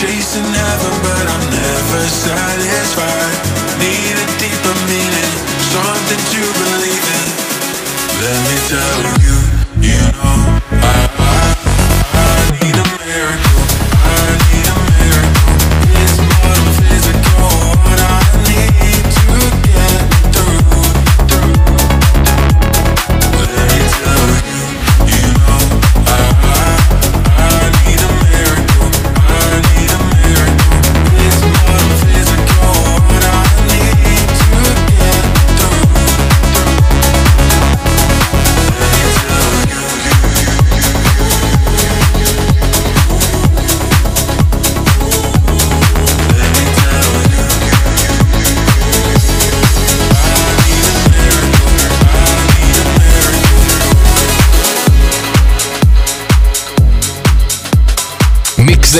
Chasing heaven, but I'm never satisfied. Need a deeper meaning, something to believe in. Let me tell you.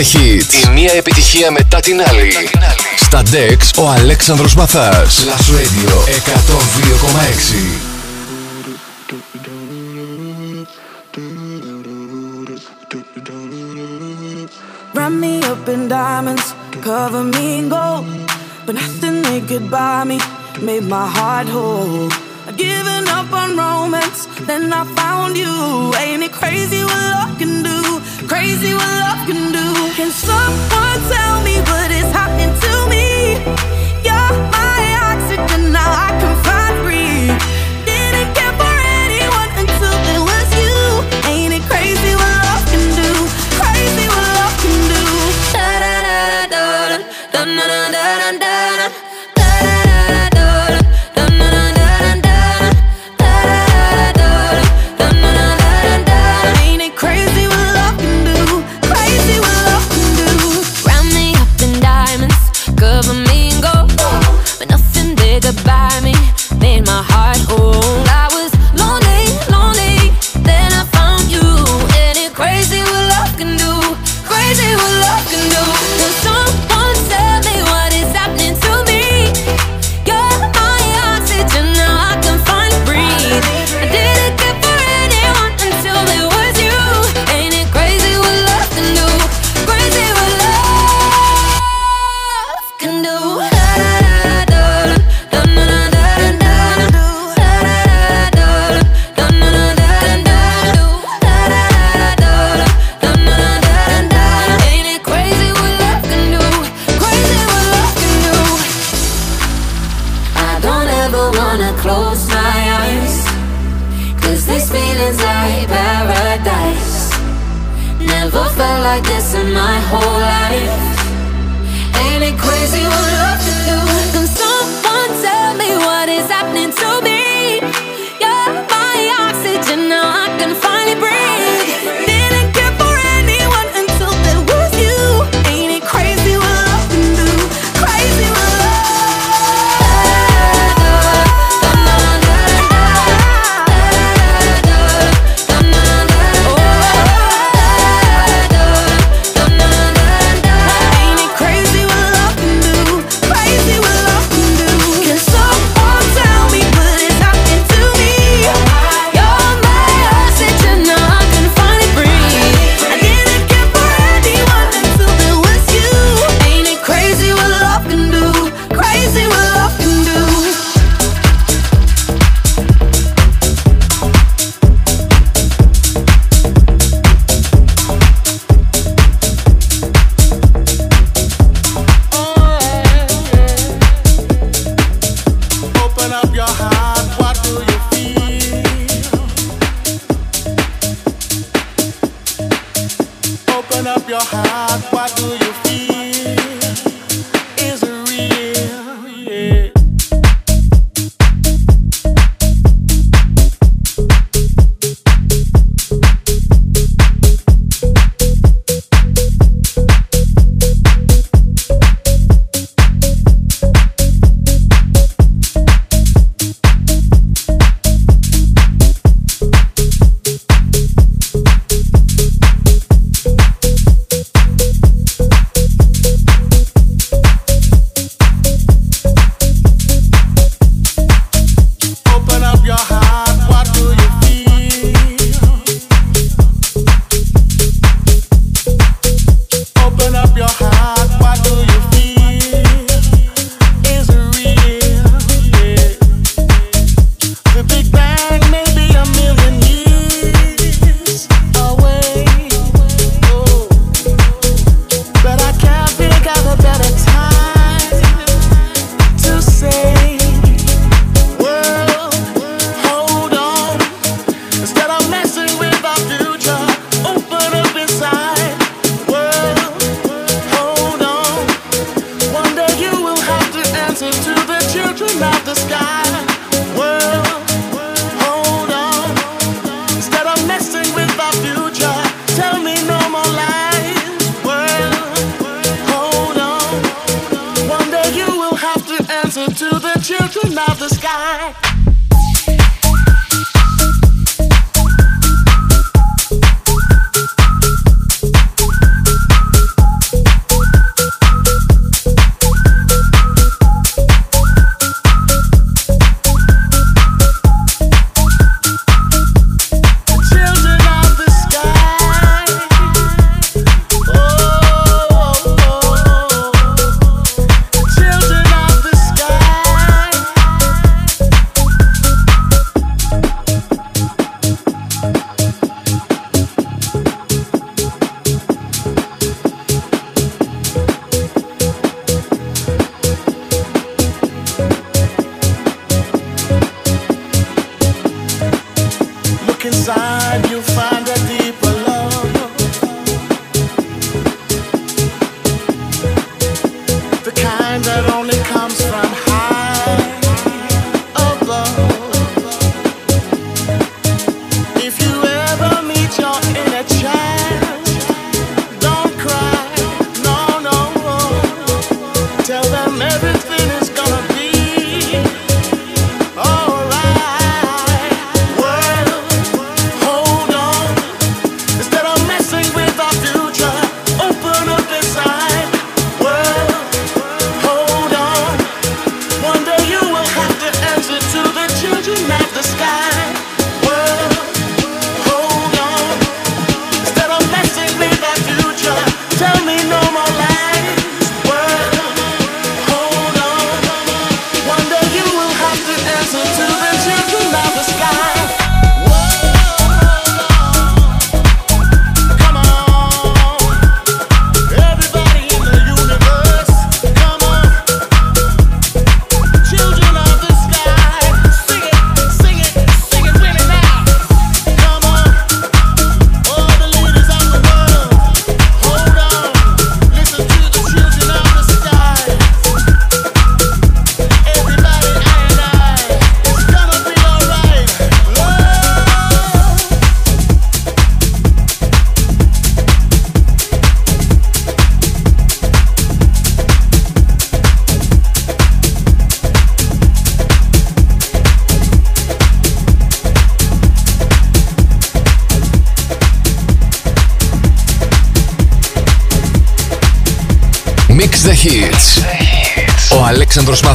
The Hits. Η μία επιτυχία μετά την άλλη. Στα Dex ο Αλέξανδρος Μαθάς. Last Radio 102,6. Run me up in diamonds, cover me in gold. But nothing they could buy me made my heart whole. I'd given up on romance, then I found you. Ain't it crazy what love can do? Crazy what love can do. Can someone tell me what is happening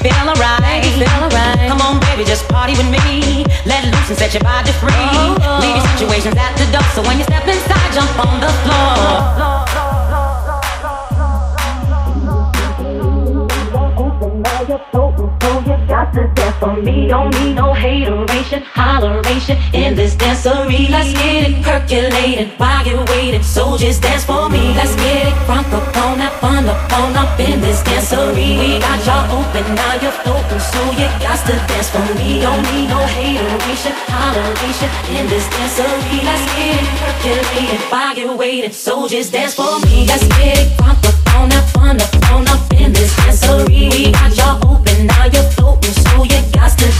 Feel alright, feel. Come on, baby, just party with me. Let loose and set your body free. Oh, oh. Leave your situations at the door. So when you step inside, jump on the floor. Now you're floating, so you got to dance don't need no hateration, holleration in this dancery. Let's get it percolated, while you're waiting. Soldiers dance for me. Let's get it front up on up up in this dancery. We got y'all open, now you're floating, so you got to dance for me. Don't need no hateration, holleration in this dancery. Let's get it percolated, while you're waiting. Soldiers dance for me. Let's get it front up on up up in this dancery. We got y'all open, now you're floating, so you got to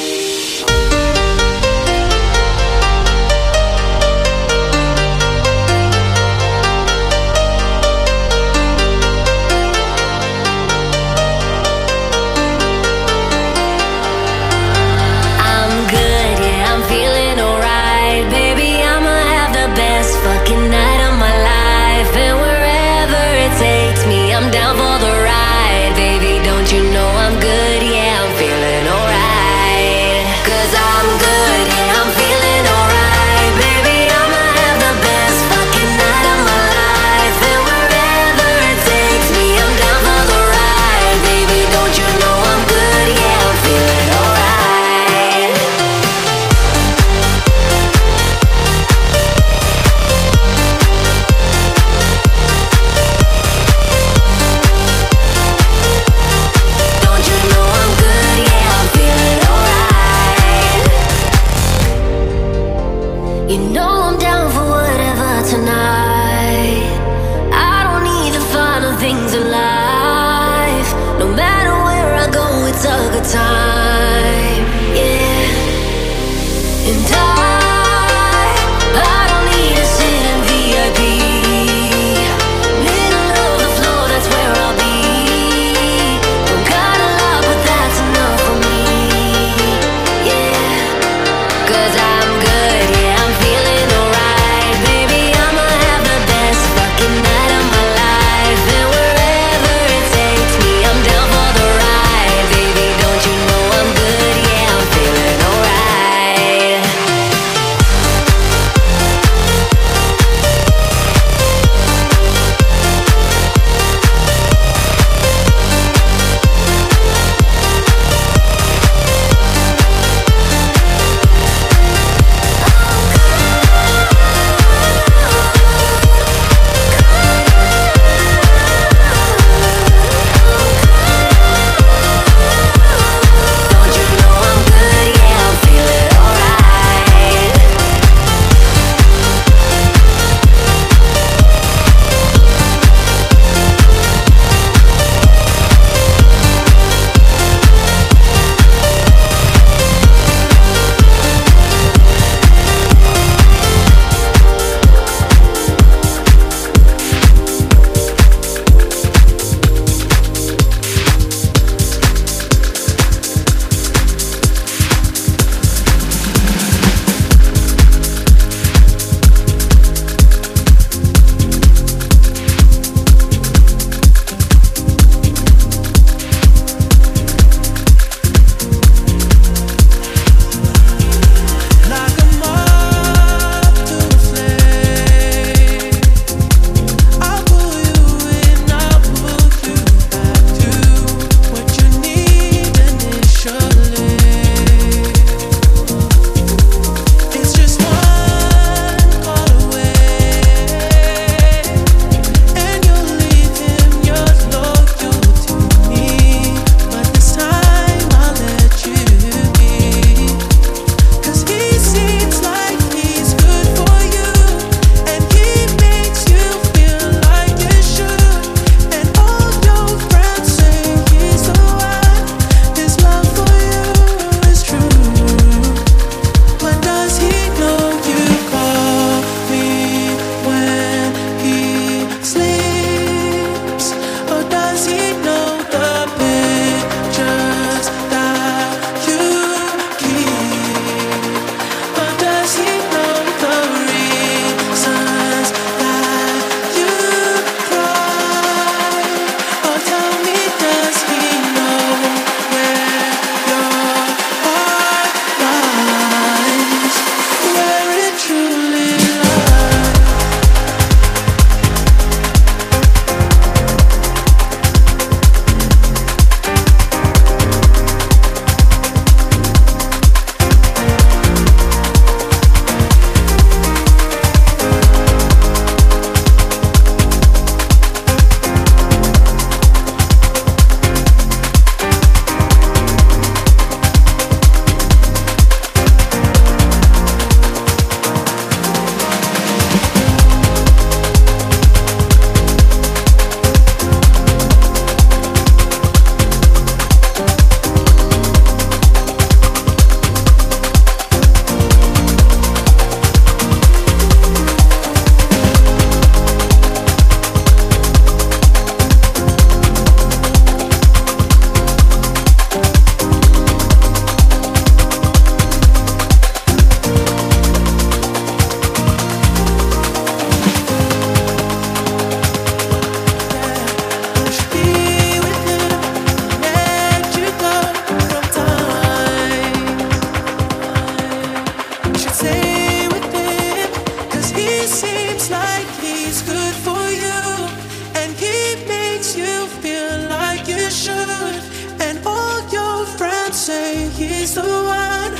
say he's the one.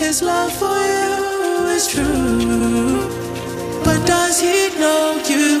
His love for you is true. But does he know you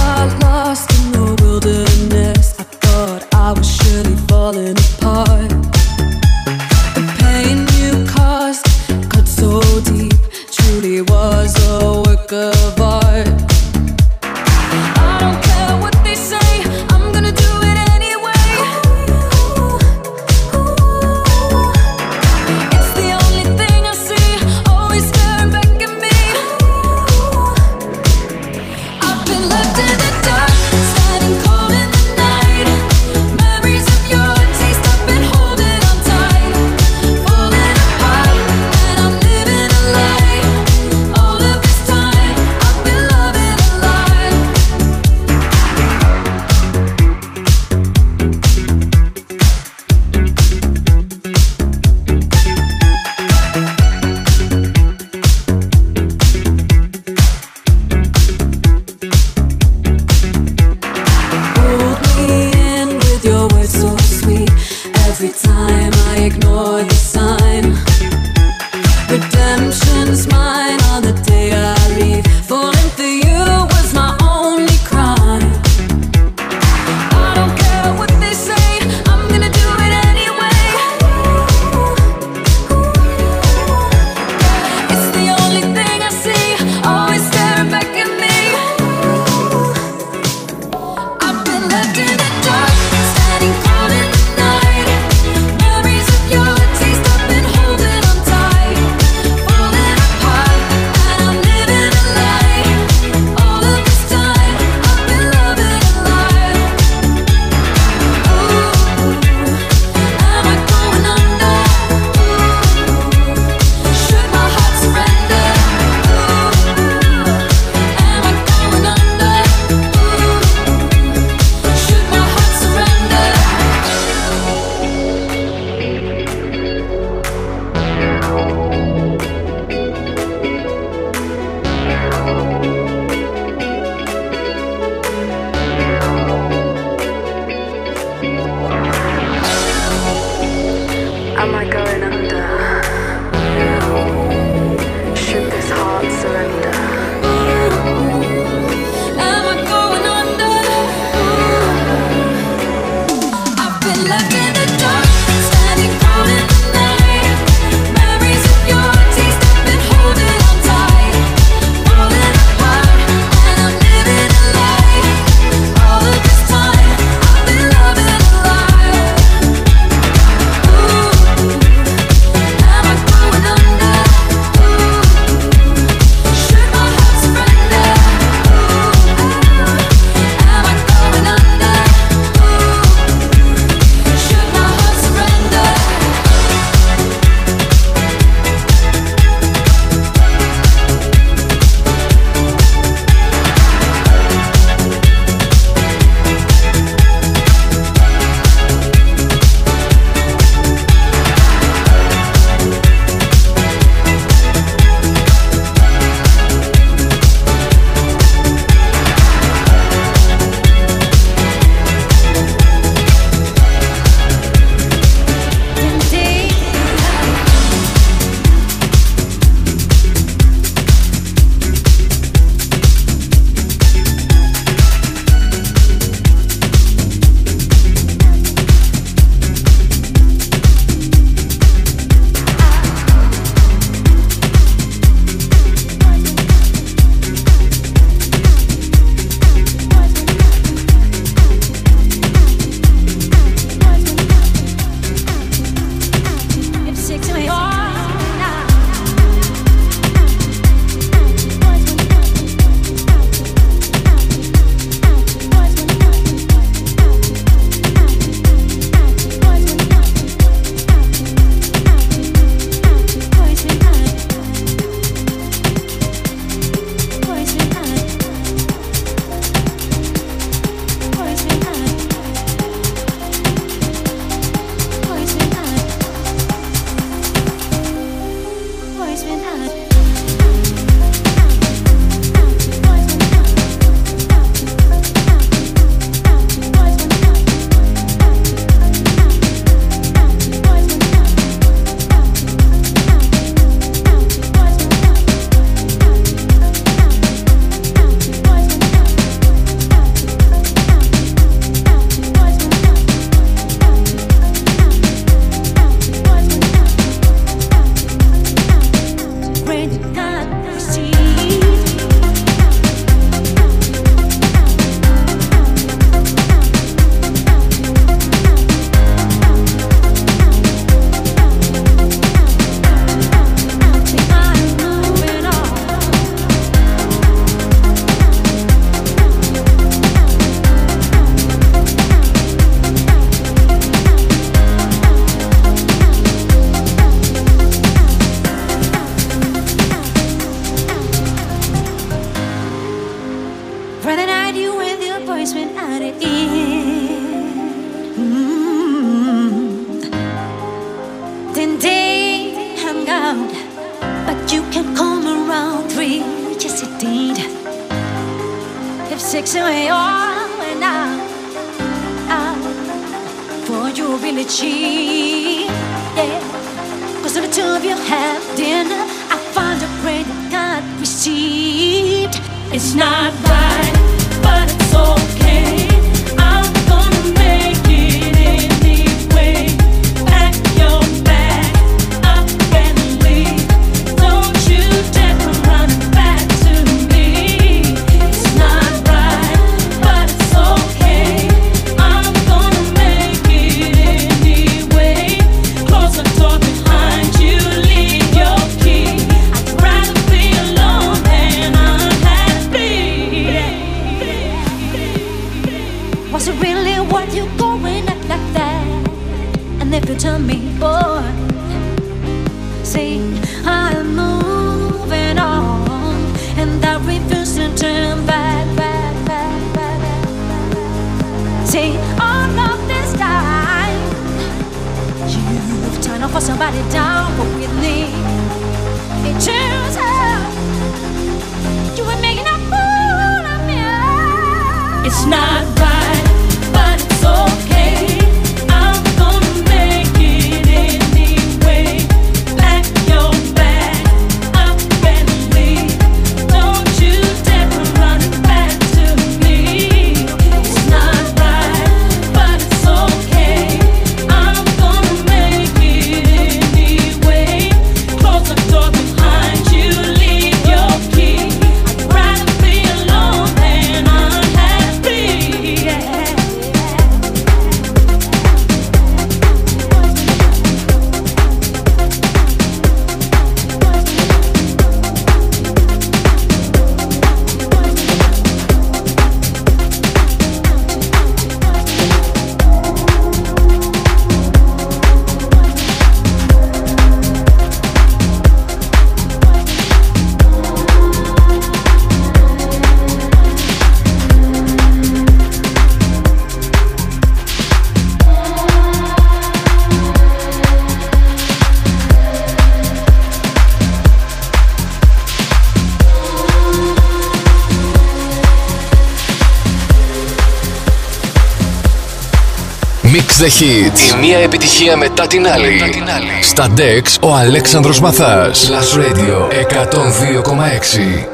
DEX The Hits. Η μία επιτυχία μετά την άλλη. Μετά την άλλη. Στα DEX ο Αλέξανδρος Μαθάς. Plus Radio 102,6.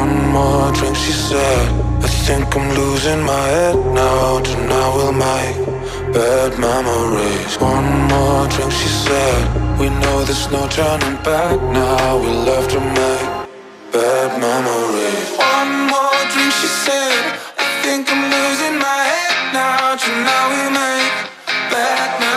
One more drink, she said. I think I'm losing my head now. to now we'll make bad memories. One more drink, she said. We know there's no turning back now. We love to make bad memories. One more drink, she said. I think I'm losing my head now. to now we make back now.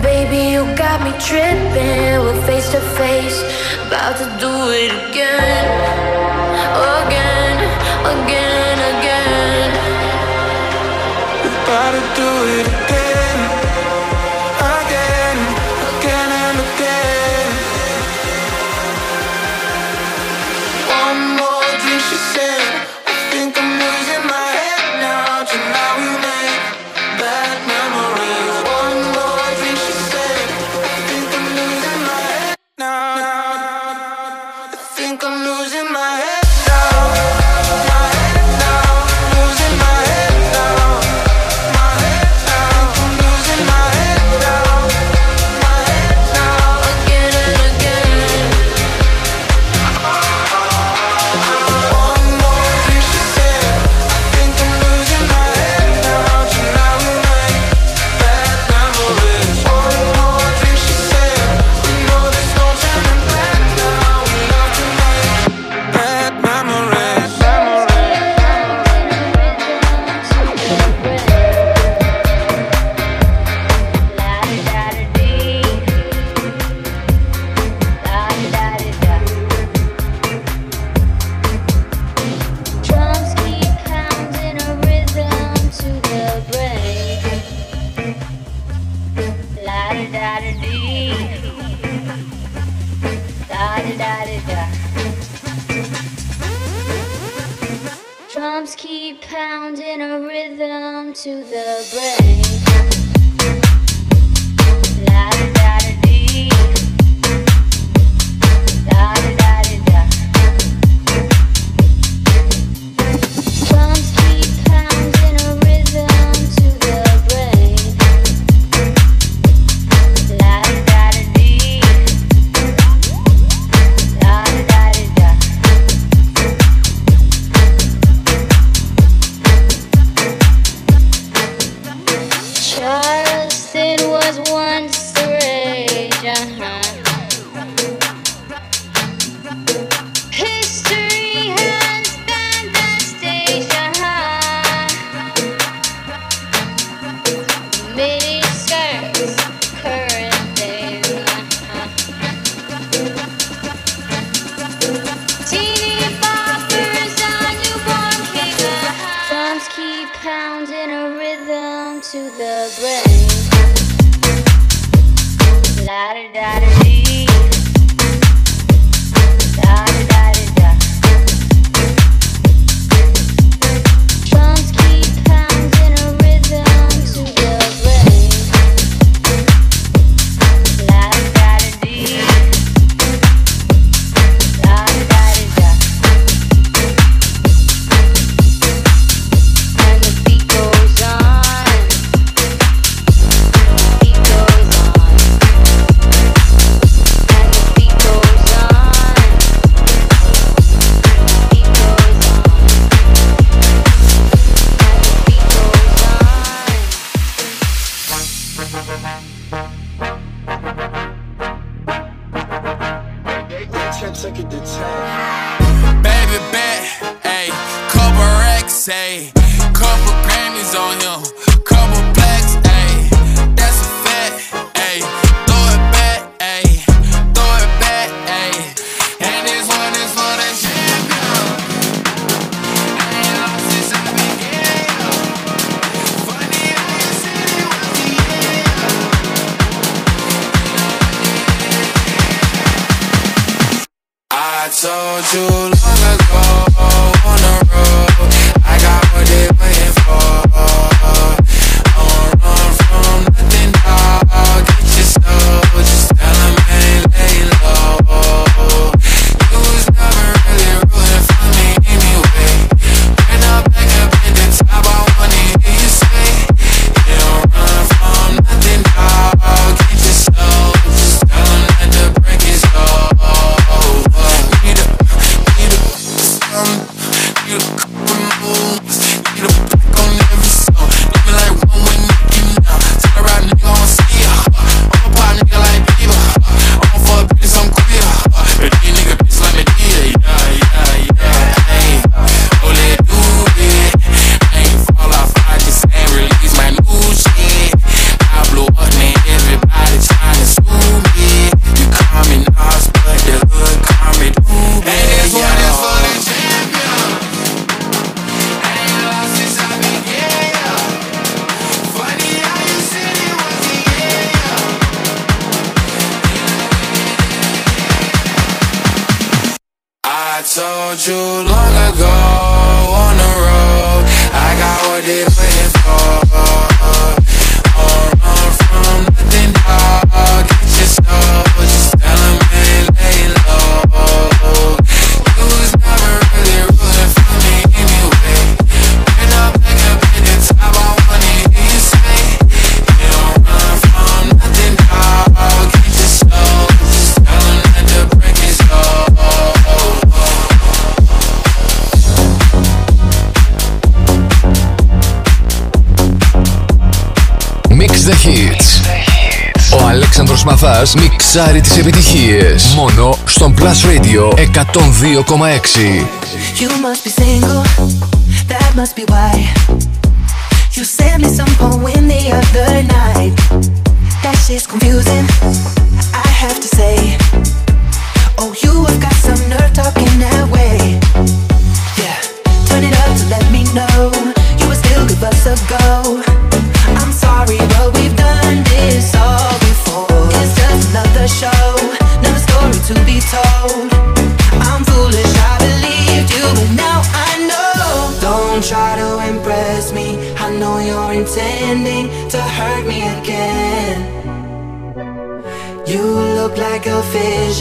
baby, you got me tripping. We're face to face, about to do it again, again, again, again. We're about to do it again. say. Couple Grammys on him. Μαθάς μιξάρει τις επιτυχίες Μόνο στον Plus Radio 102,6 You must be single, that must be why You sent me some poem the other night That shit's confusing,